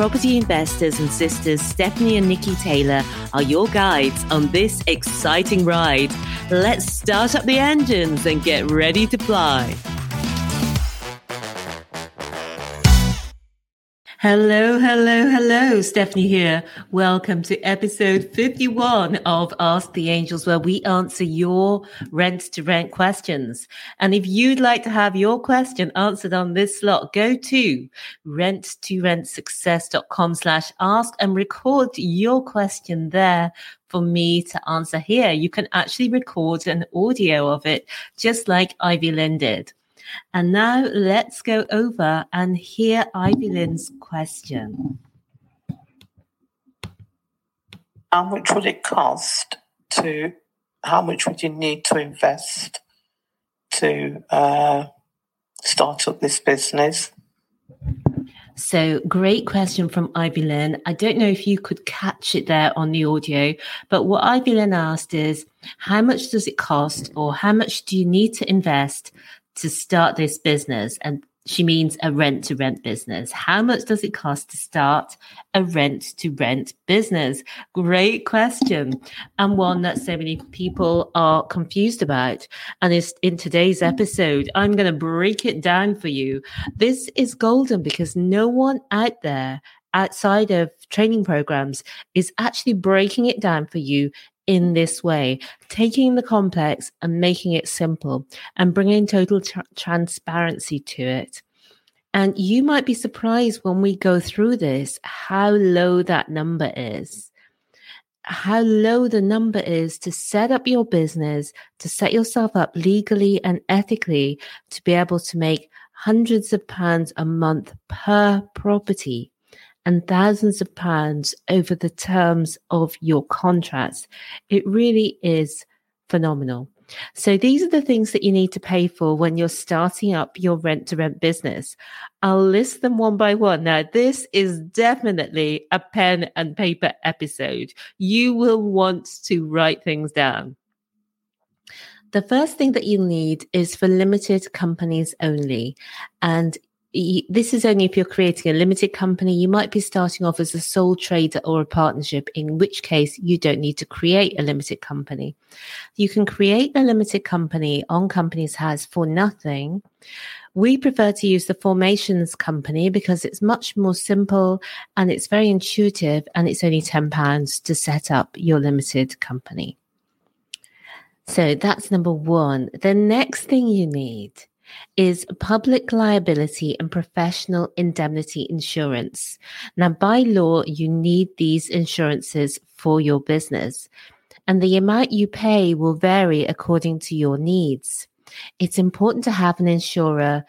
Property investors and sisters Stephanie and Nikki Taylor are your guides on this exciting ride. Let's start up the engines and get ready to fly. Hello, hello, hello. Stephanie here. Welcome to episode 51 of Ask the Angels, where we answer your rent to rent questions. And if you'd like to have your question answered on this slot, go to rent to rent success.com slash ask and record your question there for me to answer here. You can actually record an audio of it, just like Ivylin did. And now let's go over and hear Ivylin's question. How much would it cost to, how much would you need to invest to uh, start up this business? So, great question from Ivylin. I don't know if you could catch it there on the audio, but what Ivylin asked is how much does it cost or how much do you need to invest to start this business? And she means a rent to rent business. How much does it cost to start a rent to rent business? Great question. And one that so many people are confused about. And is in today's episode, I'm going to break it down for you. This is golden because no one out there outside of training programs is actually breaking it down for you in this way, taking the complex and making it simple and bringing total tra- transparency to it. And you might be surprised when we go through this how low that number is. How low the number is to set up your business, to set yourself up legally and ethically to be able to make hundreds of pounds a month per property and thousands of pounds over the terms of your contracts. It really is phenomenal. So these are the things that you need to pay for when you're starting up your rent to rent business. I'll list them one by one. Now, this is definitely a pen and paper episode. You will want to write things down. The first thing that you need is for limited companies only. And this is only if you're creating a limited company. You might be starting off as a sole trader or a partnership, in which case you don't need to create a limited company. You can create a limited company on Companies House for nothing. We prefer to use the formations company because it's much more simple and it's very intuitive and it's only £10 to set up your limited company. So that's number one. The next thing you need is public liability and professional indemnity insurance. Now, by law, you need these insurances for your business, and the amount you pay will vary according to your needs. It's important to have an insurer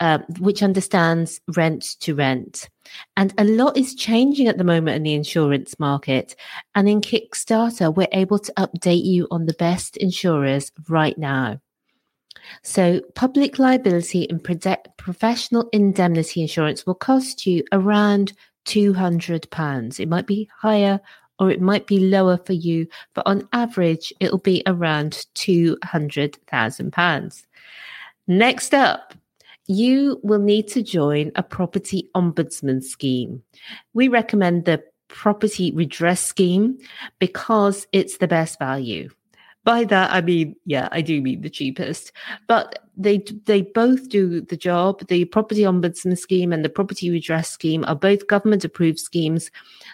uh, which understands rent to rent. And a lot is changing at the moment in the insurance market. And in Kickstarter, we're able to update you on the best insurers right now. So, public liability and professional indemnity insurance will cost you around £200. It might be higher or it might be lower for you, but on average, it'll be around £200,000. Next up, you will need to join a property ombudsman scheme. We recommend the property redress scheme because it's the best value. By that I mean, yeah, I do mean the cheapest, but they they both do the job. The property ombudsman scheme and the property redress scheme are both government approved schemes.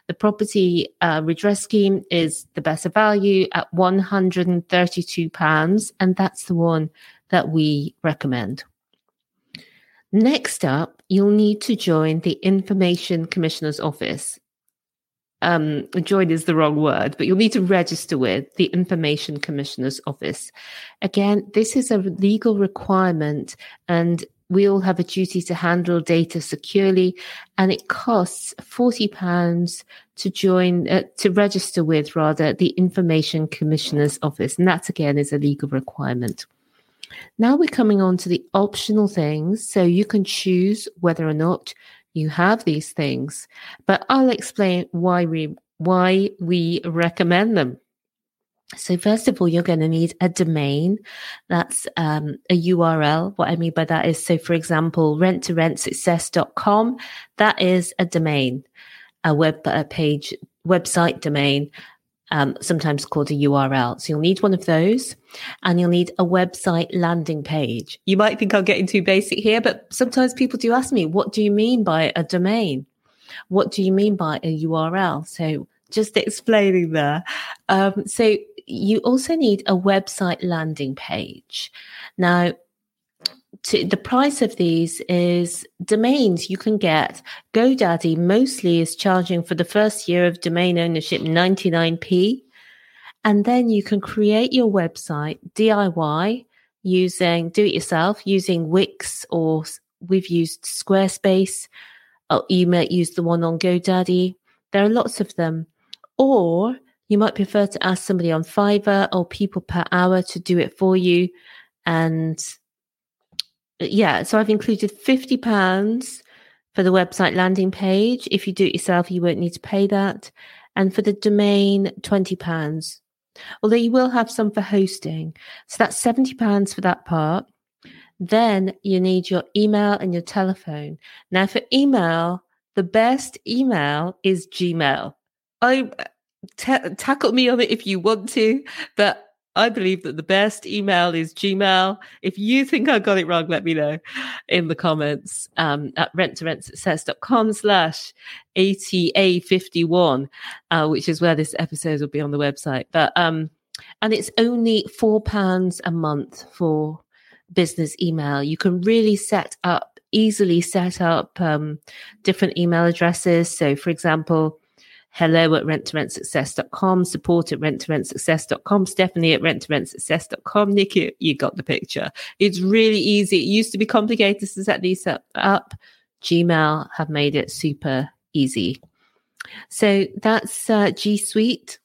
The property uh, redress scheme is the better value at one hundred and thirty two pounds, and that's the one that we recommend. Next up, you'll need to join the Information Commissioner's Office um, join is the wrong word, but you'll need to register with the Information Commissioner's Office. Again, this is a legal requirement and we all have a duty to handle data securely, and it costs forty pounds to join uh, to register with rather the Information Commissioner's Office, and that again is a legal requirement. Now we're coming on to the optional things, so you can choose whether or not you have these things, but I'll explain why we why we recommend them. So first of all, you're going to need a domain. That's um, a URL. What I mean by that is, so for example, rent to rent success.com. That is a domain, a web a page, website domain, um, sometimes called a URL. So you'll need one of those and you'll need a website landing page. You might think I'm getting too basic here, but sometimes people do ask me, what do you mean by a domain? What do you mean by a URL? So just explaining there. Um, so you also need a website landing page. Now, to, the price of these is domains you can get. GoDaddy mostly is charging for the first year of domain ownership 99p. And then you can create your website DIY using do it yourself using Wix or we've used Squarespace. Or you might use the one on GoDaddy. There are lots of them. Or you might prefer to ask somebody on Fiverr or PeoplePerHour to do it for you. And uh, yeah, so I've included £50 for the website landing page. If you do it yourself, you won't need to pay that. And for the domain, £20. Although you will have some for hosting. So that's £70 for that part. Then you need your email and your telephone. Now, for email, the best email is Gmail. I uh, t- tackle me on it if you want to, but I believe that the best email is Gmail. If you think I got it wrong, let me know in the comments um, at rent to rent success.com slash ATA51, uh, which is where this episode will be on the website. But, um, and it's only £4 a month for business email. You can really set up, easily set up um, different email addresses. So, for example, hello at rent to rent success.com, support at rent to rent success.com, Stephanie at rent to rent success.com. Nikki, you got the picture. It's really easy. It used to be complicated to set these up. up. Gmail have made it super easy. So that's uh, G Suite.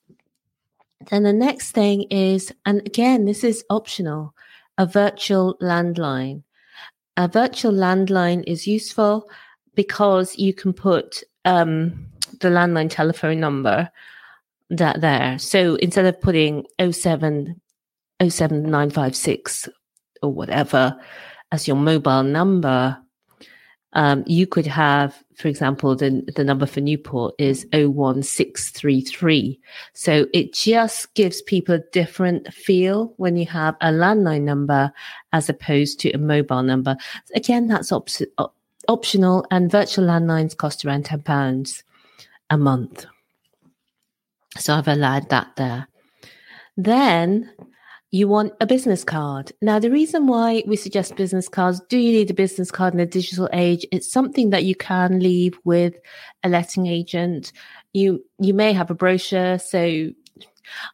Then the next thing is, and again, this is optional, a virtual landline. A virtual landline is useful because you can put um, the landline telephone number that there. So instead of putting 07, 07956 or whatever as your mobile number, um, you could have, for example, the, the number for Newport is 01633. So it just gives people a different feel when you have a landline number as opposed to a mobile number. Again, that's op- optional and virtual landlines cost around £10 a month. So I've allowed that there. Then you want a business card. Now, the reason why we suggest business cards, do you need a business card in a digital age? It's something that you can leave with a letting agent. You, you may have a brochure. So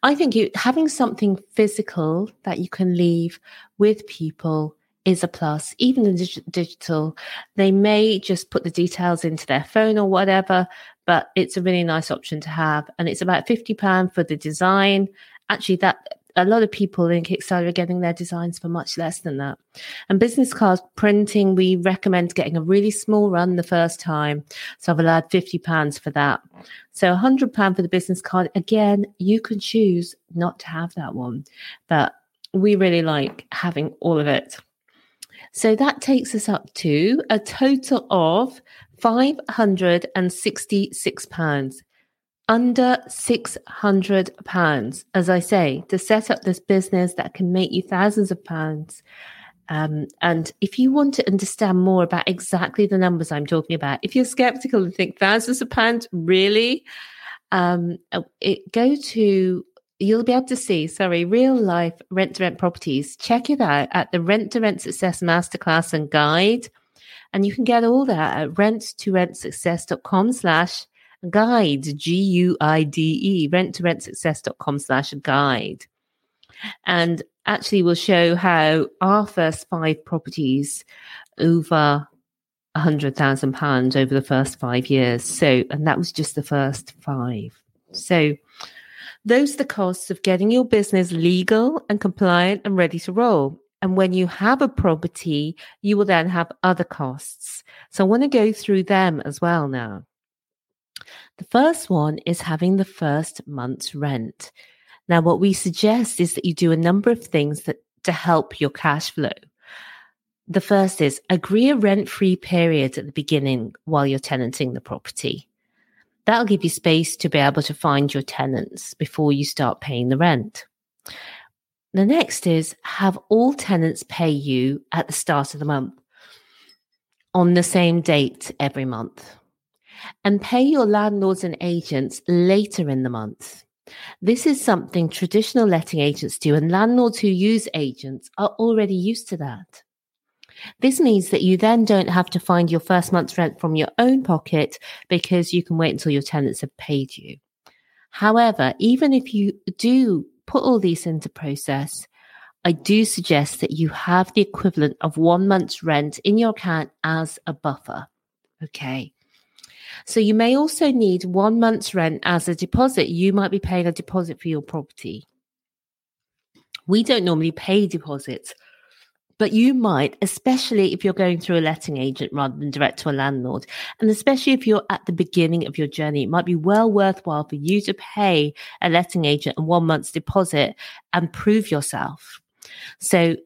I think you, having something physical that you can leave with people is a plus. Even in dig- digital, they may just put the details into their phone or whatever, but it's a really nice option to have. And it's about £50 for the design. Actually, that a lot of people in Kickstarter are getting their designs for much less than that. And business card printing, we recommend getting a really small run the first time. So I've allowed £50 for that. So £100 for the business card. Again, you can choose not to have that one, but we really like having all of it. So that takes us up to a total of £566. Under £600, as I say, to set up this business that can make you thousands of pounds. Um, and if you want to understand more about exactly the numbers I'm talking about, if you're skeptical and think thousands of pounds, really, um, uh, it, go to you'll be able to see, sorry, real life rent to rent properties. Check it out at the Rent to Rent Success Masterclass and Guide. And you can get all that at rent to rent slash guide, G U I D E, rent to rent slash guide. And actually, we'll show how our first five properties over a hundred thousand pounds over the first five years. So, and that was just the first five. So, those are the costs of getting your business legal and compliant and ready to roll. And when you have a property, you will then have other costs. So I want to go through them as well now. The first one is having the first month's rent. Now, what we suggest is that you do a number of things that to help your cash flow. The first is agree a rent free period at the beginning while you're tenanting the property. That'll give you space to be able to find your tenants before you start paying the rent. The next is have all tenants pay you at the start of the month on the same date every month and pay your landlords and agents later in the month. This is something traditional letting agents do, and landlords who use agents are already used to that. This means that you then don't have to find your first month's rent from your own pocket because you can wait until your tenants have paid you. However, even if you do put all these into process, I do suggest that you have the equivalent of one month's rent in your account as a buffer. Okay. So you may also need one month's rent as a deposit. You might be paying a deposit for your property. We don't normally pay deposits, but you might, especially if you're going through a letting agent rather than direct to a landlord. And especially if you're at the beginning of your journey, it might be well worthwhile for you to pay a letting agent a one month's deposit and prove yourself. So,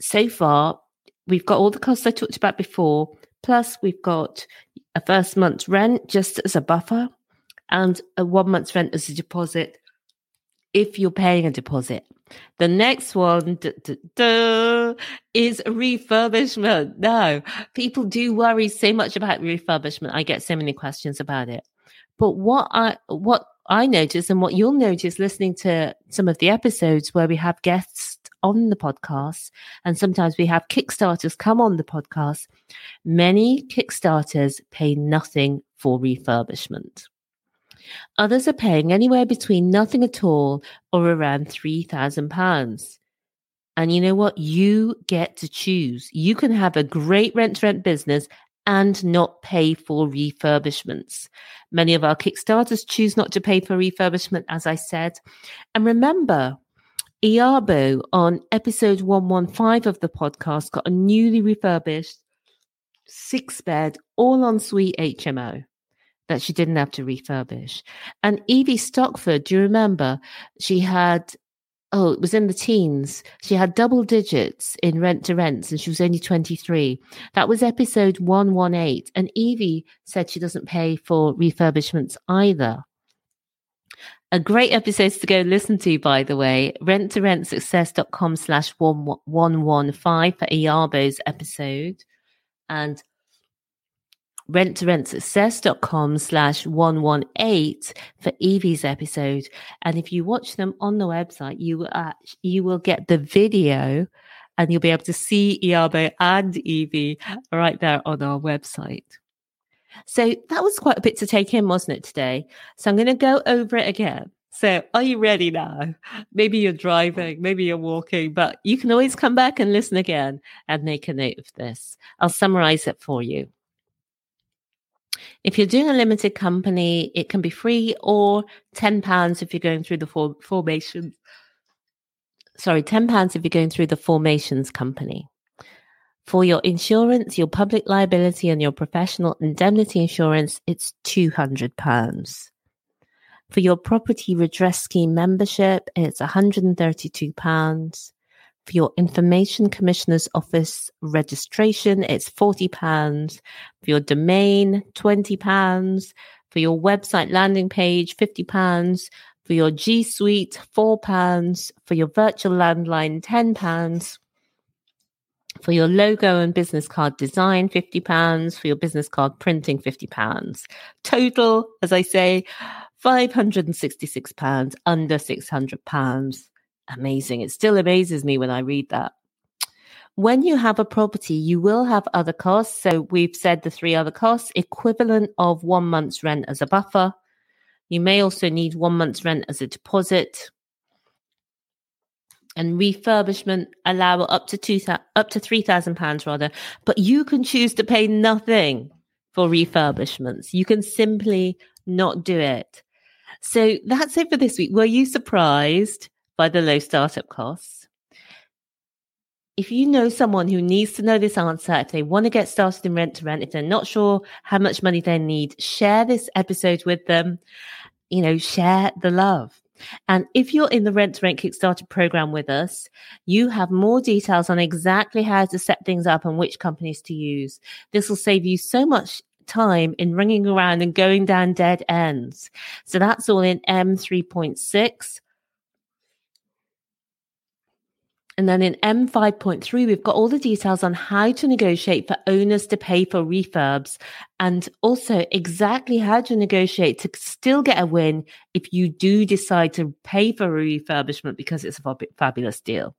so far, we've got all the costs I talked about before, plus we've got a first month's rent just as a buffer and a one month's rent as a deposit if you're paying a deposit. The next one duh, duh, duh, is refurbishment. No, people do worry so much about refurbishment. I get so many questions about it. But what I what I notice and what you'll notice listening to some of the episodes where we have guests on the podcast, and sometimes we have Kickstarters come on the podcast, many Kickstarters pay nothing for refurbishment. Others are paying anywhere between nothing at all or around £3,000. And you know what? You get to choose. You can have a great rent to rent business and not pay for refurbishments. Many of our Kickstarters choose not to pay for refurbishment, as I said. And remember, Iabo on episode 115 of the podcast got a newly refurbished six bed, all ensuite HMO that she didn't have to refurbish. And Evie Stockford, do you remember? She had, oh, it was in the teens. She had double digits in rent to rents and she was only 23. That was episode 118. And Evie said she doesn't pay for refurbishments either. A great episode to go listen to, by the way, rent to rent success.com slash 115 for Iarbo's episode. And rent slash 118 for Evie's episode. And if you watch them on the website, you will, uh, you will get the video and you'll be able to see Iarbo and Evie right there on our website. So that was quite a bit to take in, wasn't it, today? So I'm going to go over it again. So, are you ready now? Maybe you're driving, maybe you're walking, but you can always come back and listen again and make a note of this. I'll summarize it for you. If you're doing a limited company, it can be free or £10 if you're going through the for- formation. Sorry, £10 if you're going through the formations company. For your insurance, your public liability, and your professional indemnity insurance, it's £200. For your property redress scheme membership, it's £132. For your Information Commissioner's Office registration, it's £40. For your domain, £20. For your website landing page, £50. For your G Suite, £4. For your virtual landline, £10. For your logo and business card design, £50. For your business card printing, £50. Total, as I say, £566, under £600 amazing. It still amazes me when I read that. When you have a property, you will have other costs. So we've said the three other costs equivalent of one month's rent as a buffer. You may also need one month's rent as a deposit. and refurbishment allow up to two up to three thousand pounds rather, but you can choose to pay nothing for refurbishments. You can simply not do it. So that's it for this week. Were you surprised by the low startup costs? If you know someone who needs to know this answer, if they want to get started in rent to rent, if they're not sure how much money they need, share this episode with them. You know, share the love. And if you're in the Rent to Rent Kickstarter program with us, you have more details on exactly how to set things up and which companies to use. This will save you so much time in ringing around and going down dead ends. So that's all in M3.6. And then in M5.3, we've got all the details on how to negotiate for owners to pay for refurbs and also exactly how to negotiate to still get a win if you do decide to pay for a refurbishment because it's a fabulous deal.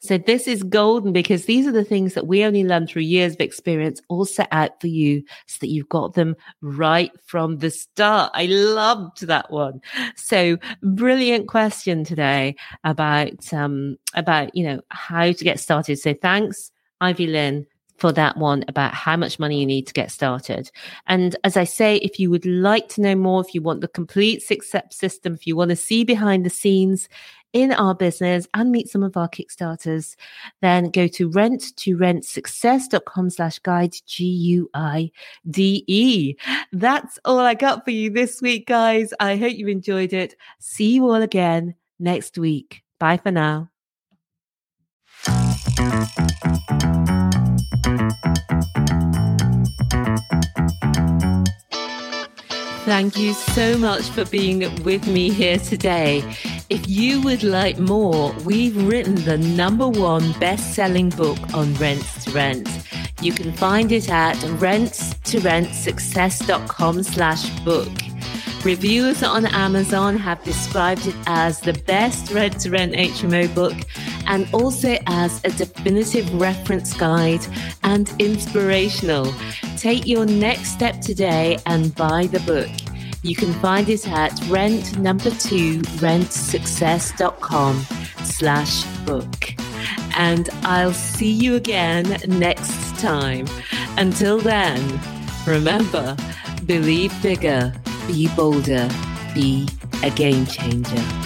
So this is golden because these are the things that we only learn through years of experience, all set out for you so that you've got them right from the start. I loved that one. So brilliant question today about, um, about, you know, how to get started. So thanks, Ivylin for that one about how much money you need to get started. And as I say, if you would like to know more, if you want the complete six step system, if you want to see behind the scenes, in our business and meet some of our Kickstarters, then go to rent to rentsuccess.com slash guide, G U I D E. That's all I got for you this week, guys. I hope you enjoyed it. See you all again next week. Bye for now. Thank you so much for being with me here today. If you would like more, we've written the number one best selling book on rents to rent. You can find it at rentsrentssuccess.com slash book. Reviewers on Amazon have described it as the best rent to rent HMO book and also as a definitive reference guide and inspirational. Take your next step today and buy the book. You can find it at rent number two rentsuccess.com slash book. And I'll see you again next time. Until then, remember, believe bigger, be bolder, be a game changer.